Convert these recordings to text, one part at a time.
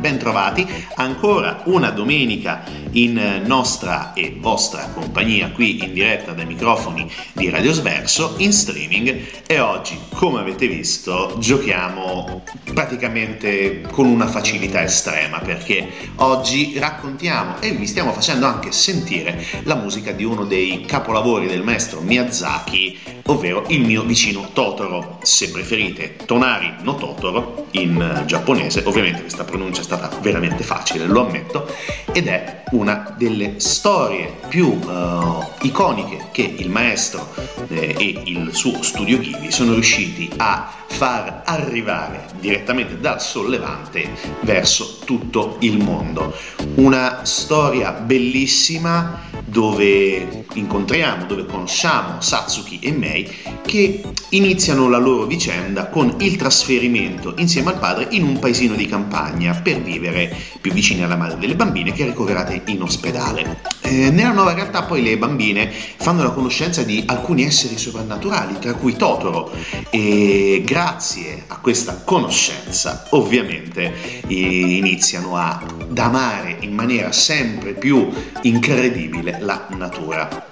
bentornati, bentrovati. Ancora una domenica in nostra e vostra compagnia qui in diretta dai microfoni di Radio Sverso in streaming e oggi, come avete visto, giochiamo praticamente con una facilità estrema perché oggi raccontiamo e vi stiamo facendo anche sentire la musica di uno dei capolavori del maestro Miyazaki, ovvero il mio vicino Totoro, se preferite Tonari no Totoro in giapponese, ovviamente questa pronuncia è stata veramente facile, lo ammetto, ed è una delle storie più uh, iconiche che il maestro eh, e il suo studio Ghibli sono riusciti a far arrivare direttamente dal sollevante verso tutto il mondo. Una storia bellissima dove incontriamo, dove conosciamo Satsuki e Mei che iniziano la loro vicenda con il trasferimento insieme al padre in un paesino di campagna per vivere più vicini alla madre delle bambine che è ricoverata in ospedale. Eh, nella nuova realtà poi le bambine fanno la conoscenza di alcuni esseri sovrannaturali, tra cui Totoro, e grazie a questa conoscenza ovviamente iniziano ad amare in maniera sempre più incredibile la natura.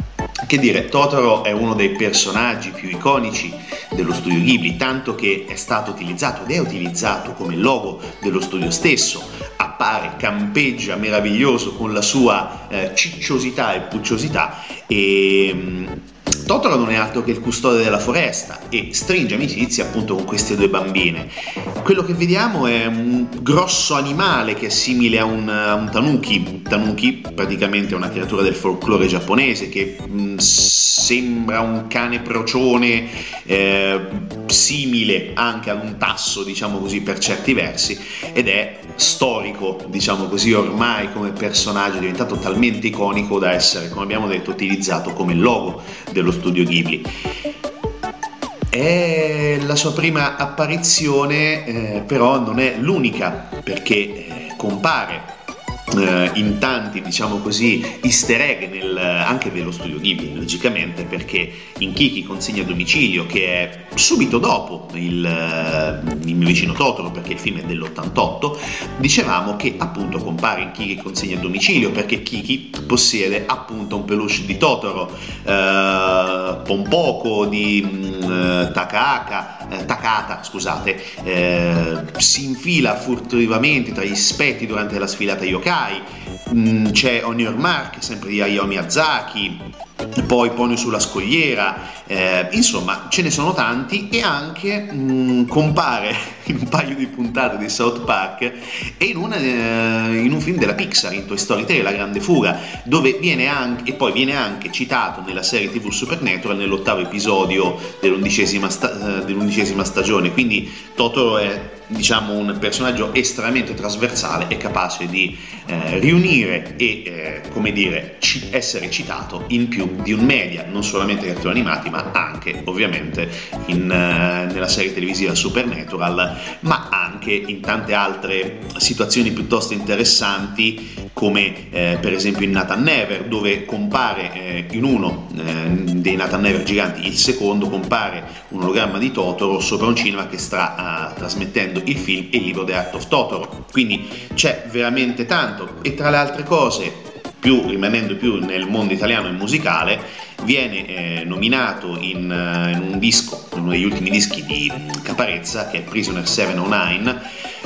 Che dire, Totoro è uno dei personaggi più iconici dello studio Ghibli, tanto che è stato utilizzato ed è utilizzato come logo dello studio stesso, appare, campeggia meraviglioso con la sua eh, cicciosità e pucciosità e mm, Totoro non è altro che il custode della foresta e stringe amicizia appunto con queste due bambine. Quello che vediamo è un grosso animale che è simile a un, a un tanuki. Un tanuki praticamente è una creatura del folklore giapponese che mh, mm, sembra un cane procione eh, simile anche ad un tasso, diciamo così, per certi versi ed è storico, diciamo così, ormai come personaggio, è diventato talmente iconico da essere, come abbiamo detto, utilizzato come logo dello studio Ghibli. È la sua prima apparizione, eh, però non è l'unica perché eh, compare eh, in tanti, diciamo così, easter egg nel, anche dello studio Ghibli, logicamente, perché in Kiki consegna a domicilio, che è subito dopo il, eh, il mio vicino Totoro, perché il film è dell'88, dicevamo che appunto compare in Kiki consegna a domicilio, perché Kiki possiede appunto un peluche di Totoro, eh, Pompoko di mm, eh, Takaka, eh, Takata, scusate, eh, si infila furtivamente tra gli spetti durante la sfilata yokai, mm, c'è On Your Mark, sempre di Hayao Miyazaki, poi Pony sulla scogliera, eh, insomma ce ne sono tanti e anche mh, mm, compare in un paio di puntate di South Park e in, una, eh, in, un film della Pixar, in Toy Story 3, La Grande Fuga, dove viene anche, e poi viene anche citato nella serie TV Supernatural nell'ottavo episodio dell'undicesima, sta, eh, dell'undicesima stagione, quindi Totoro è diciamo un personaggio estremamente trasversale e capace di eh, riunire e eh, come dire ci- essere citato in più di un media, non solamente cartoni animati, ma anche ovviamente in, eh, nella serie televisiva Supernatural, ma anche in tante altre situazioni piuttosto interessanti come eh, per esempio in Nathan Never dove compare eh, in uno eh, dei Nathan Never giganti, il secondo compare un ologramma di Totoro sopra un cinema che sta uh, trasmettendo il film e il libro The Art of Totoro. Quindi c'è veramente tanto e tra le altre cose, più, rimanendo più nel mondo italiano e musicale, viene eh, nominato in, uh, in, un disco, uno degli ultimi dischi di Caparezza, che è Prisoner 709,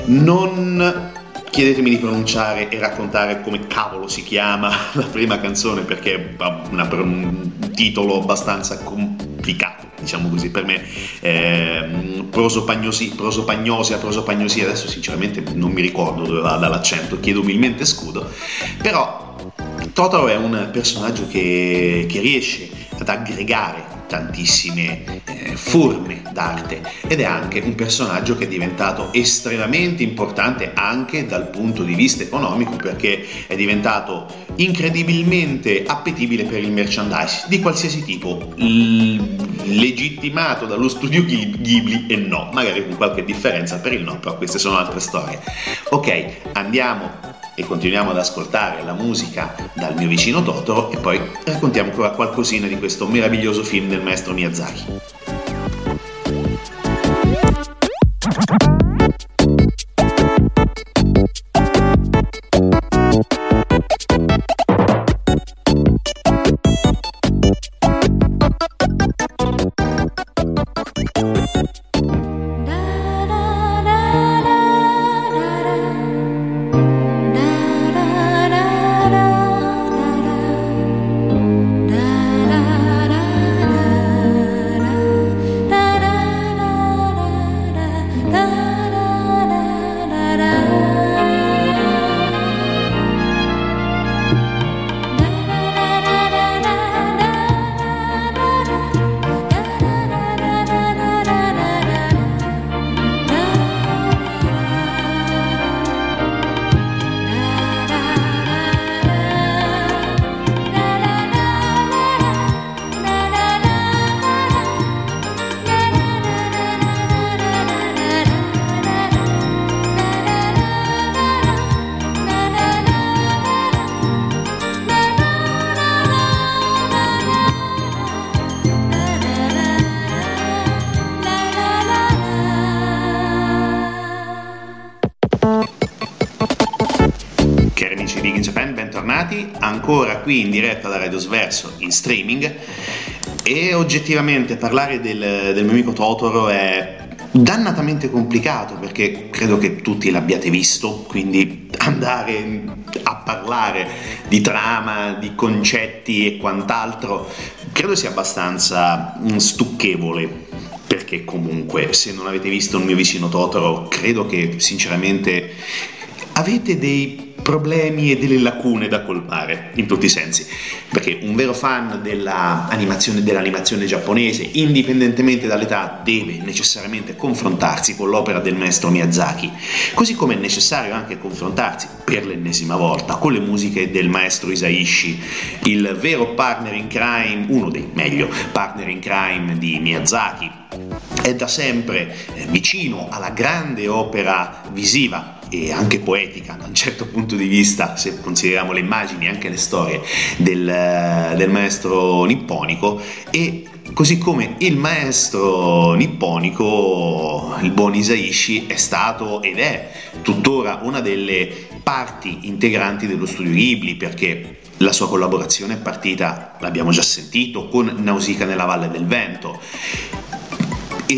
non chiedetemi di pronunciare e raccontare come cavolo si chiama la prima canzone perché ha un titolo abbastanza complicato diciamo così. Per me eh, prosopagnosi, prosopagnosia prosopagnosia adesso sinceramente non mi ricordo dove vada l'accento chiedo umilmente scudo. Però Totoro è un personaggio che, che riesce ad aggregare tantissime eh, forme d'arte ed è anche un personaggio che è diventato estremamente importante anche dal punto di vista economico perché è diventato incredibilmente appetibile per il merchandise di qualsiasi tipo, l- legittimato dallo studio Ghibli e no, magari con qualche differenza per il no, però queste sono altre storie. Ok, andiamo e continuiamo ad ascoltare la musica dal mio vicino Totoro e poi raccontiamo ancora qualcosina di questo meraviglioso film del maestro Miyazaki. Qui in diretta da Radio Sverso in streaming e oggettivamente parlare del, del mio amico Totoro è dannatamente complicato perché credo che tutti l'abbiate visto, quindi andare a parlare di trama, di concetti e quant'altro credo sia abbastanza stucchevole perché comunque se non avete visto il mio vicino Totoro credo che sinceramente avete dei problemi e delle lacune da colmare in tutti i sensi, perché un vero fan dell'animazione, dell'animazione giapponese, indipendentemente dall'età, deve necessariamente confrontarsi con l'opera del maestro Miyazaki, così come è necessario anche confrontarsi per l'ennesima volta con le musiche del maestro Isaishi, il vero partner in crime, uno dei meglio partner in crime di Miyazaki, è da sempre eh, vicino alla grande opera visiva e anche poetica da un certo punto di vista, se consideriamo le immagini e anche le storie del, del maestro nipponico. E così come il maestro nipponico, il buon Isaishi, è stato ed è tuttora una delle parti integranti dello studio Ghibli perché la sua collaborazione è partita, l'abbiamo già sentito, con Nausicaa nella Valle del Vento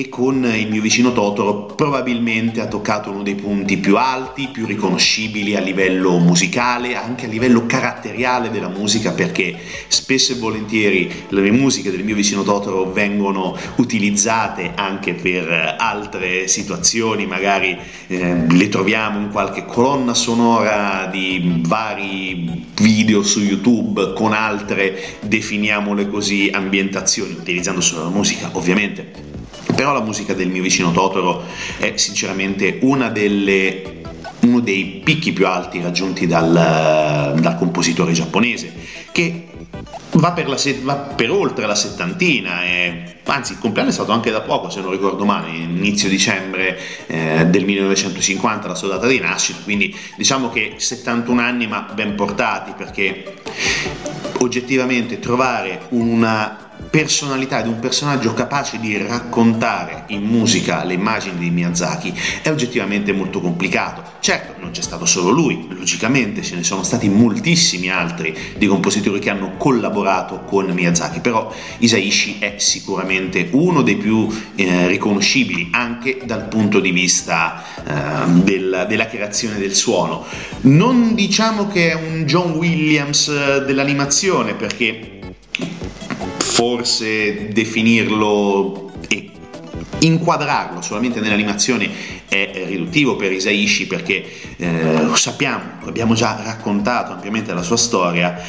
e con il mio vicino Totoro probabilmente ha toccato uno dei punti più alti, più riconoscibili a livello musicale, anche a livello caratteriale della musica, perché spesso e volentieri le musiche del mio vicino Totoro vengono utilizzate anche per altre situazioni, magari eh, le troviamo in qualche colonna sonora di vari video su YouTube con altre, definiamole così, ambientazioni, utilizzando solo la musica ovviamente però la musica del mio vicino Totoro è sinceramente delle uno dei picchi più alti raggiunti dal, dal compositore giapponese, che va per, la, va per, oltre la settantina, e, anzi il compleanno è stato anche da poco se non ricordo male, inizio dicembre eh, del 1950 la sua data di nascita, quindi diciamo che 71 anni ma ben portati perché oggettivamente trovare una personalità di un personaggio capace di raccontare in musica le immagini di Miyazaki è oggettivamente molto complicato. Certo, non c'è stato solo lui, logicamente ce ne sono stati moltissimi altri di compositori che hanno collaborato con Miyazaki, però Isaishi è sicuramente uno dei più eh, riconoscibili anche dal punto di vista eh, del, della creazione del suono. Non diciamo che è un John Williams eh, dell'animazione perché forse definirlo e inquadrarlo solamente nell'animazione è riduttivo per Isaishi perché eh, sappiamo, abbiamo già raccontato ampiamente la sua storia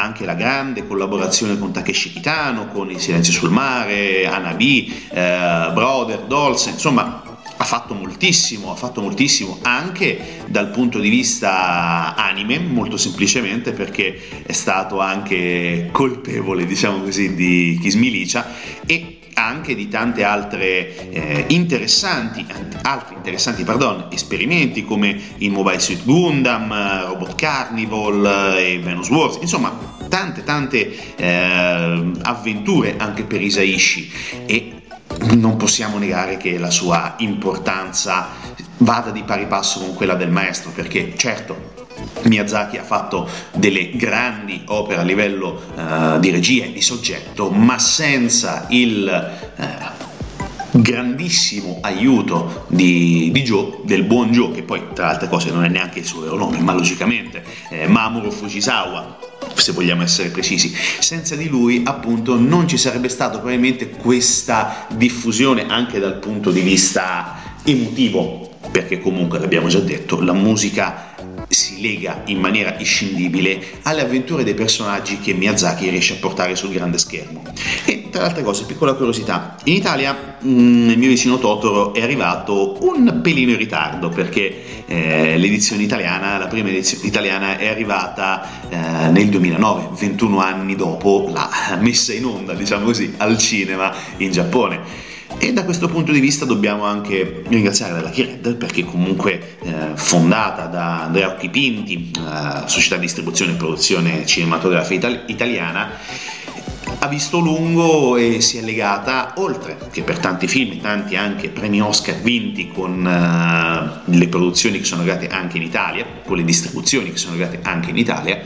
anche la grande collaborazione con Takeshi Kitano, con Il silenzio sul mare, Anabi, eh, Brother, Dolce, insomma ha fatto moltissimo, ha fatto moltissimo anche dal punto di vista anime, molto semplicemente perché è stato anche colpevole, diciamo così, di Kiss Milicia e anche di tante altre eh, interessanti, altri interessanti pardon, esperimenti come il Mobile Suit Gundam, Robot Carnival e Venus Wars, insomma tante tante eh, avventure anche per Isaishi. E non possiamo negare che la sua importanza vada di pari passo con quella del maestro, perché certo Miyazaki ha fatto delle grandi opere a livello uh, di regia e di soggetto, ma senza il uh, grandissimo aiuto di, di, Joe, del buon Joe, che poi tra altre cose non è neanche il suo vero nome, ma logicamente eh, Mamoru Fujisawa, se vogliamo essere precisi. Senza di lui, appunto, non ci sarebbe stata probabilmente questa diffusione anche dal punto di vista emotivo, perché comunque l'abbiamo già detto, la musica si lega in maniera inscindibile alle avventure dei personaggi che Miyazaki riesce a portare sul grande schermo. E tra le altre cose, piccola curiosità, in Italia mm, nel mio vicino Totoro è arrivato un pelino in ritardo perché eh, l'edizione italiana, la prima edizione italiana è arrivata eh, nel 2009, 21 anni dopo la messa in onda, diciamo così, al cinema in Giappone. E da questo punto di vista dobbiamo anche ringraziare la Lucky Red perché comunque eh, fondata da Andrea Occhipinti, eh, società di distribuzione e produzione cinematografica italiana, ha visto lungo e si è legata oltre che per tanti film, tanti anche premi Oscar vinti con uh, le produzioni che sono arrivate anche in Italia, con le distribuzioni che sono arrivate anche in Italia,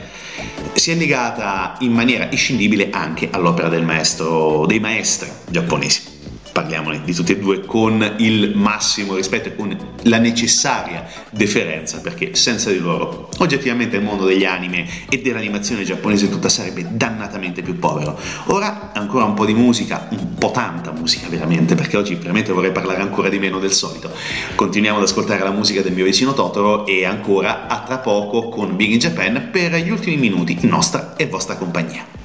si è legata in maniera inscindibile anche all'opera maestro, dei maestri giapponesi parliamone di tutti e due con il massimo rispetto e con la necessaria deferenza, perché senza di loro oggettivamente il mondo degli anime e dell'animazione giapponese tutta sarebbe dannatamente più povero. Ora ancora un po' di musica, un po' tanta musica veramente, perché oggi veramente vorrei parlare ancora di meno del solito. Continuiamo ad ascoltare la musica del mio vicino Totoro e ancora a tra poco con Big in Japan per gli ultimi minuti in nostra e vostra compagnia.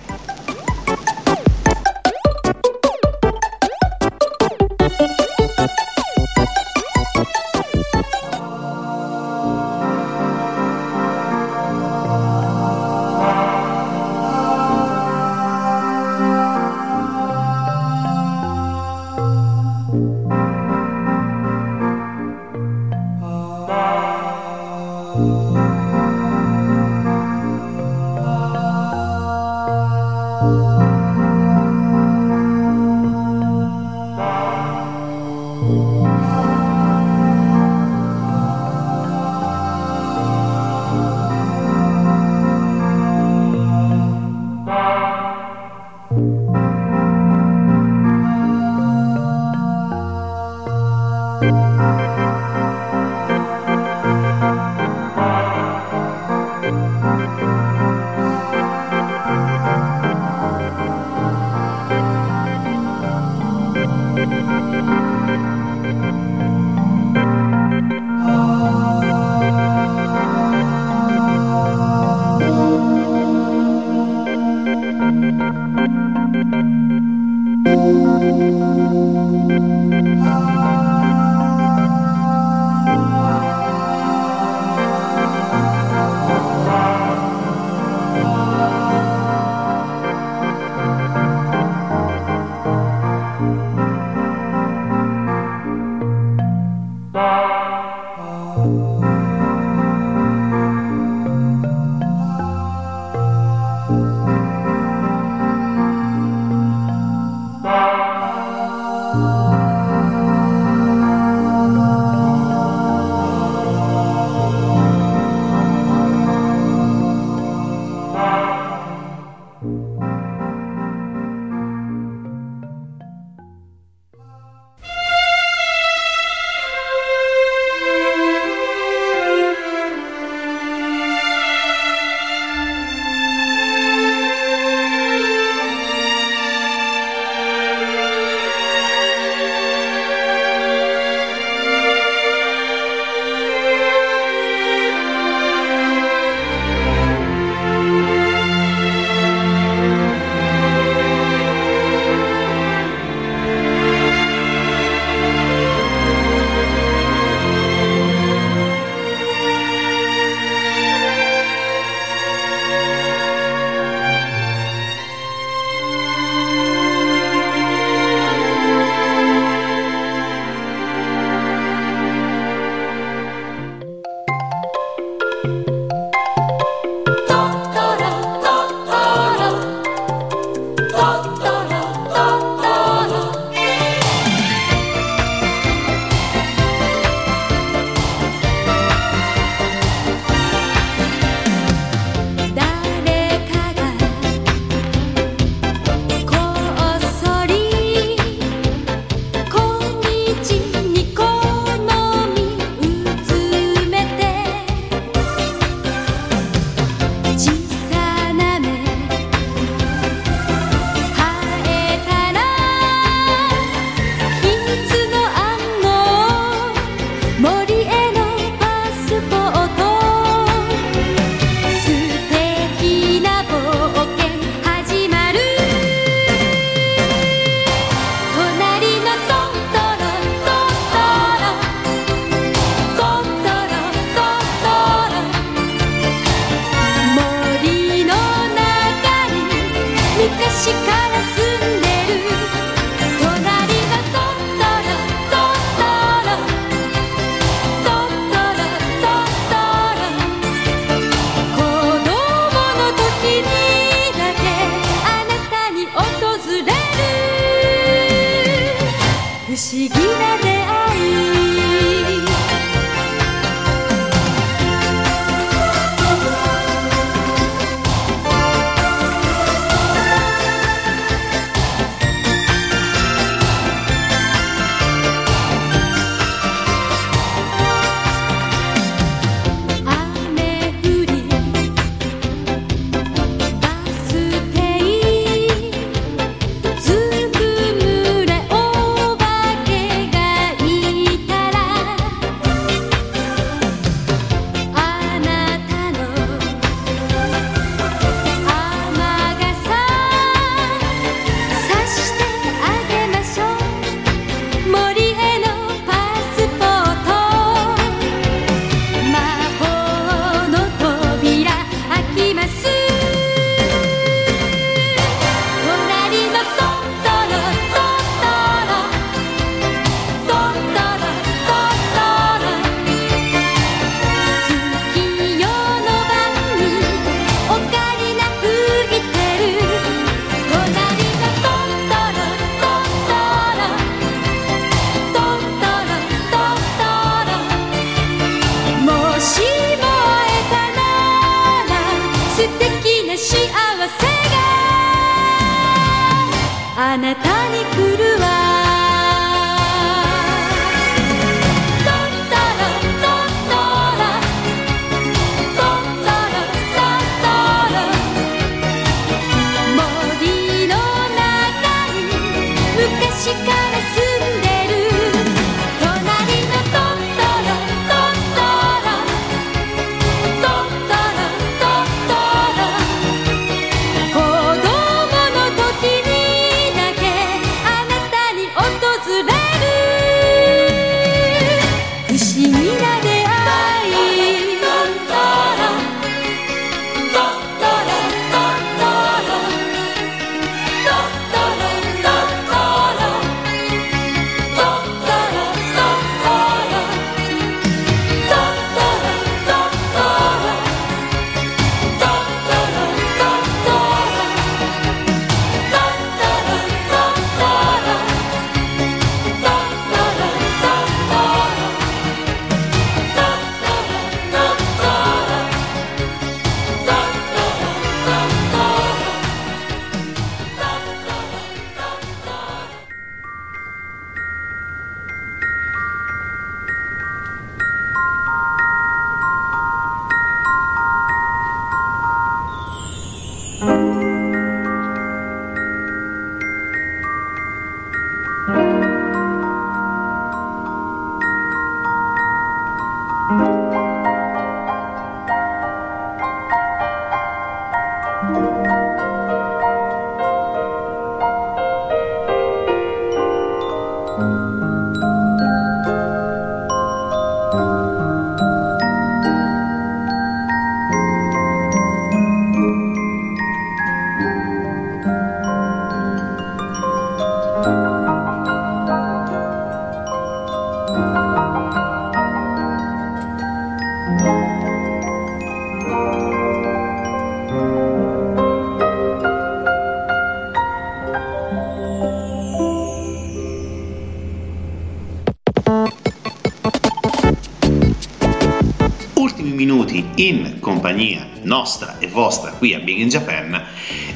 Nostra e vostra qui a Big in Japan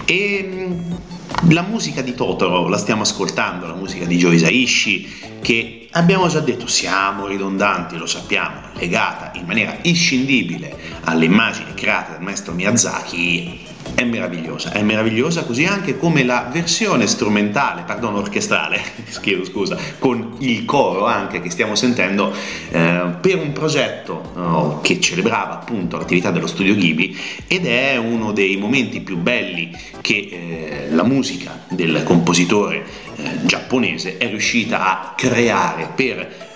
e mm, la musica di Totoro la stiamo ascoltando, la musica di Joe Isaishi che abbiamo già detto siamo ridondanti, lo sappiamo, legata in maniera inscindibile alle immagini create dal maestro Miyazaki è meravigliosa, è meravigliosa così anche come la versione strumentale, perdono orchestrale, chiedo scusa, con il coro anche che stiamo sentendo eh, per un progetto oh, che celebrava appunto l'attività dello studio Ghibli ed è uno dei momenti più belli che eh, la musica del compositore eh, giapponese è riuscita a creare per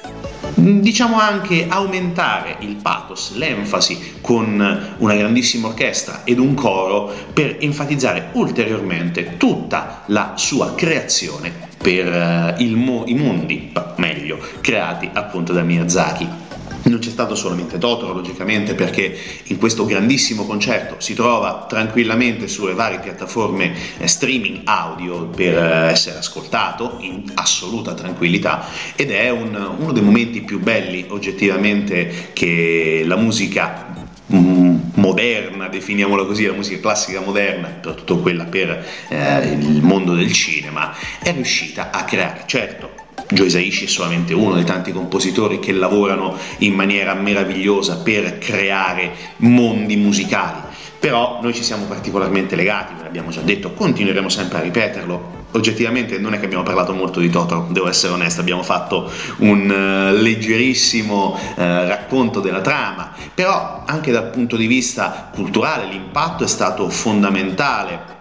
diciamo anche aumentare il pathos, l'enfasi con una grandissima orchestra ed un coro per enfatizzare ulteriormente tutta la sua creazione per uh, mo- i mondi, meglio, creati appunto da Miyazaki. Non c'è stato solamente Totoro, logicamente, perché in questo grandissimo concerto si trova tranquillamente sulle varie piattaforme eh, streaming audio per eh, essere ascoltato in assoluta tranquillità ed è un, uno dei momenti più belli oggettivamente che la musica mm, moderna, definiamola così, la musica classica moderna, soprattutto quella per eh, il mondo del cinema, è riuscita a creare. Certo, Joe Hisaishi è solamente uno dei tanti compositori che lavorano in maniera meravigliosa per creare mondi musicali, però noi ci siamo particolarmente legati, ve l'abbiamo già detto, continueremo sempre a ripeterlo. Oggettivamente non è che abbiamo parlato molto di Totoro, devo essere onesto, abbiamo fatto un uh, leggerissimo uh, racconto della trama, però anche dal punto di vista culturale l'impatto è stato fondamentale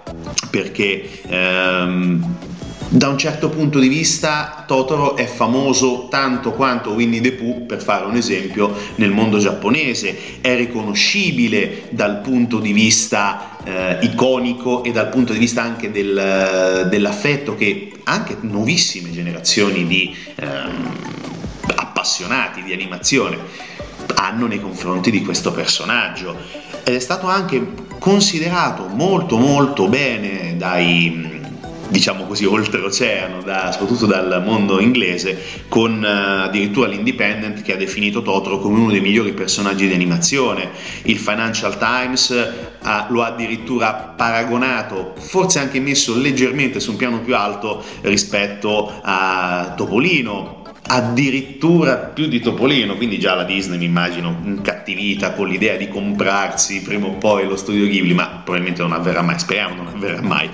perché um, da un certo punto di vista Totoro è famoso tanto quanto Winnie the Pooh, per fare un esempio, nel mondo giapponese, è riconoscibile dal punto di vista eh, iconico e dal punto di vista anche del, dell'affetto che anche nuovissime generazioni di ehm, appassionati di animazione hanno nei confronti di questo personaggio. Ed è stato anche considerato molto molto bene dai diciamo così, oltreoceano, da, soprattutto dal mondo inglese, con uh, addirittura l'Independent che ha definito Totoro come uno dei migliori personaggi di animazione. Il Financial Times uh, lo ha addirittura paragonato, forse anche messo leggermente su un piano più alto rispetto a Topolino, addirittura più di Topolino, quindi già la Disney mi immagino incattivita con l'idea di comprarsi prima o poi lo studio Ghibli, ma probabilmente non avverrà mai, speriamo non avverrà mai.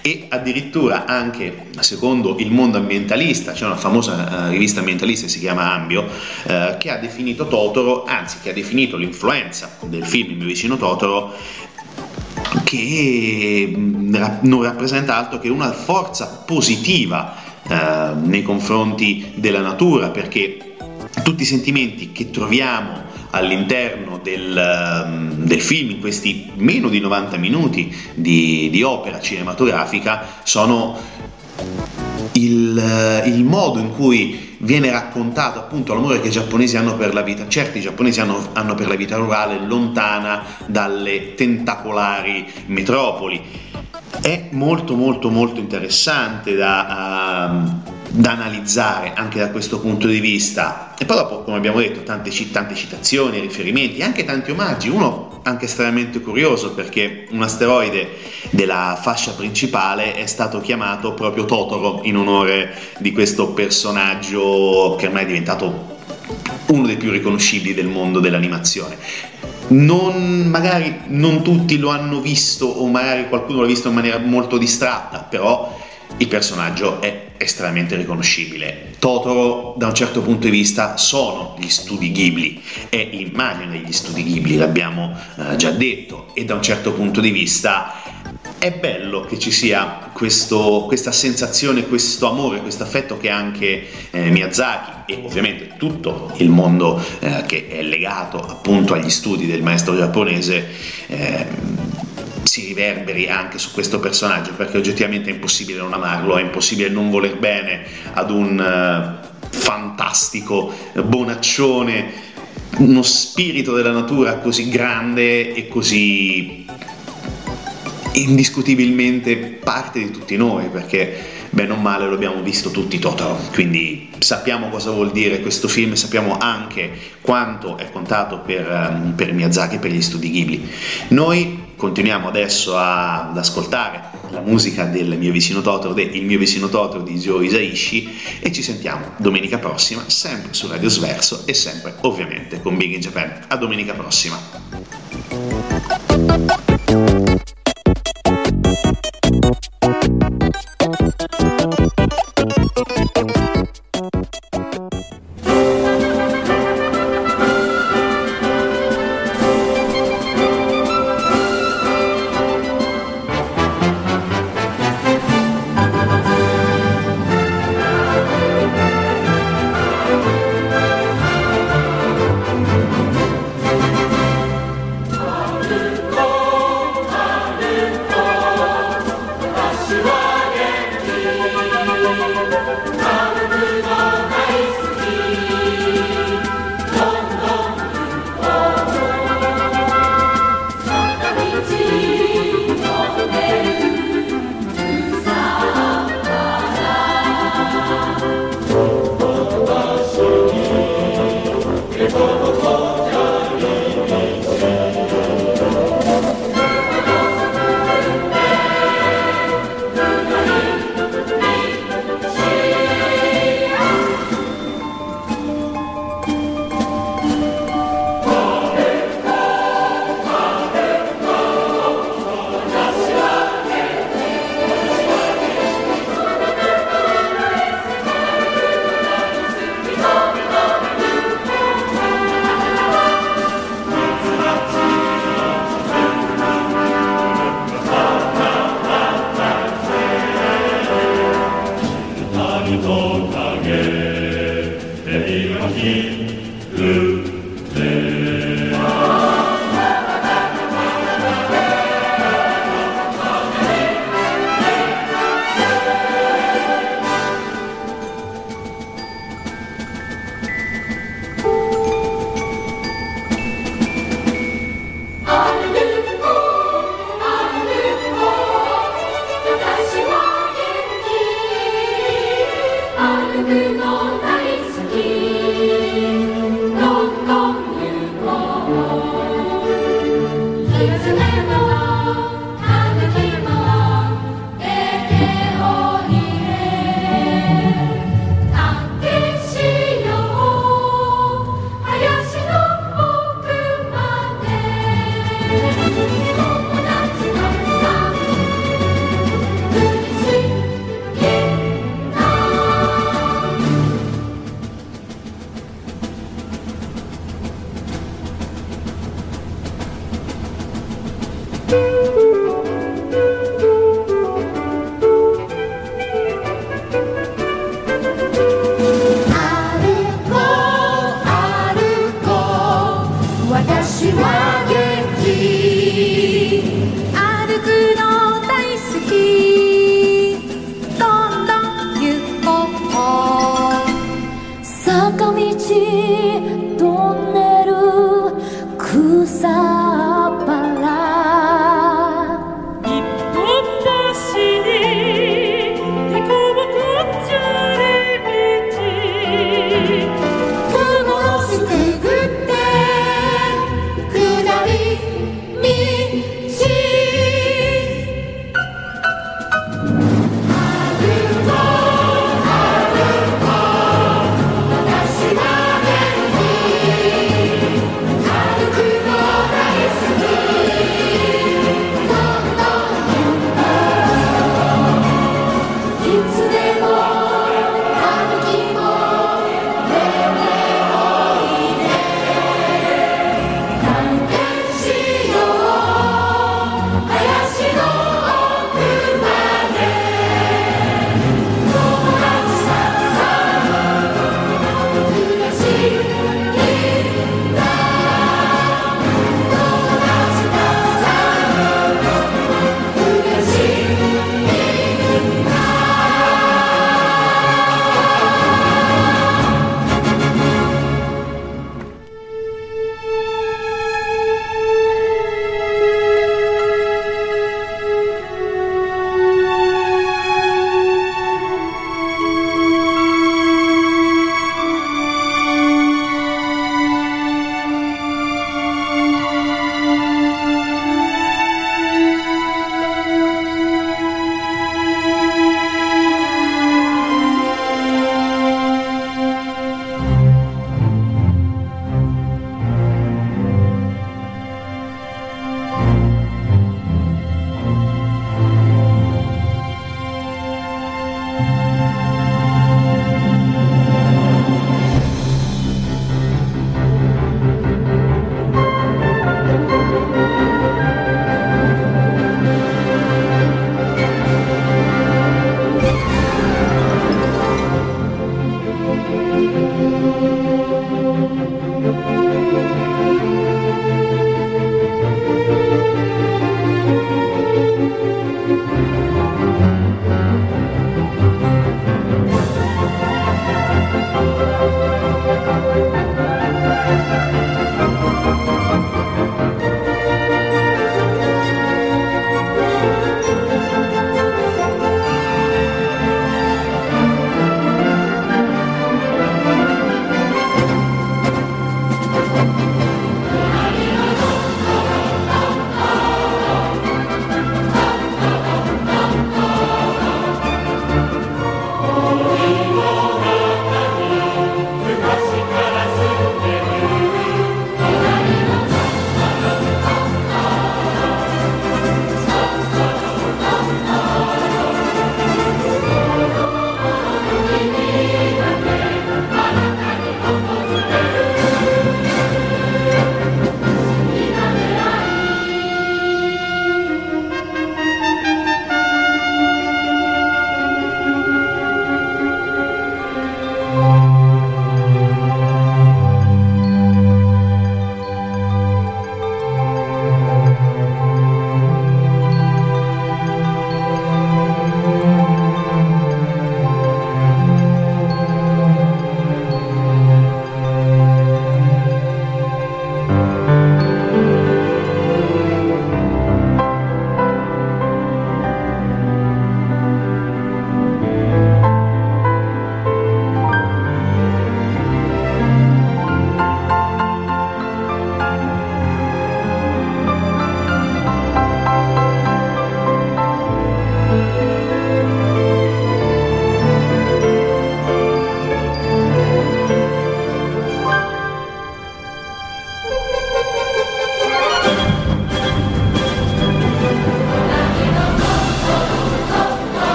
E addirittura anche secondo il mondo ambientalista, c'è una famosa uh, rivista ambientalista che si chiama Ambio, uh, che ha definito Totoro, anzi che ha definito l'influenza del film Il mio vicino Totoro che mm, non rappresenta altro che una forza positiva eh, nei confronti della natura, perché tutti i sentimenti che troviamo all'interno del, ehm, del, film, in questi meno di 90 minuti di, di opera cinematografica, sono il, eh, il, modo in cui viene raccontato appunto l'amore che i giapponesi hanno per la vita, certi giapponesi hanno, hanno per la vita rurale lontana dalle tentacolari metropoli è molto molto molto interessante da, uh, da, analizzare anche da questo punto di vista. E poi dopo come abbiamo detto tante, tante citazioni, riferimenti anche tanti omaggi. Uno anche estremamente curioso perché un asteroide della fascia principale è stato chiamato proprio Totoro in onore di questo personaggio che ormai è diventato uno dei più riconoscibili del mondo dell'animazione non, magari non tutti lo hanno visto o magari qualcuno l'ha visto in maniera molto distratta, però il personaggio è estremamente riconoscibile. Totoro, da un certo punto di vista, sono gli studi Ghibli, è l'immagine degli studi Ghibli, l'abbiamo eh, già detto, e da un certo punto di vista è bello che ci sia questo, questa sensazione, questo amore, questo affetto che anche eh, Miyazaki e ovviamente tutto il mondo eh, che è legato appunto agli studi del maestro giapponese eh, si riverberi anche su questo personaggio perché oggettivamente è impossibile non amarlo, è impossibile non voler bene ad un uh, fantastico bonaccione, uno spirito della natura così grande e così indiscutibilmente parte di tutti noi perché bene o male lo abbiamo visto tutti Totoro, quindi sappiamo cosa vuol dire questo film, sappiamo anche quanto è contato per, ehm, per Miyazaki e per gli studi Ghibli. Noi continuiamo adesso a, ad ascoltare la musica del mio vicino Totoro, del Il mio vicino Totoro di Joe Isaishi e ci sentiamo domenica prossima sempre su Radio Sverso e sempre ovviamente con Big in Japan. A domenica prossima! Thank you.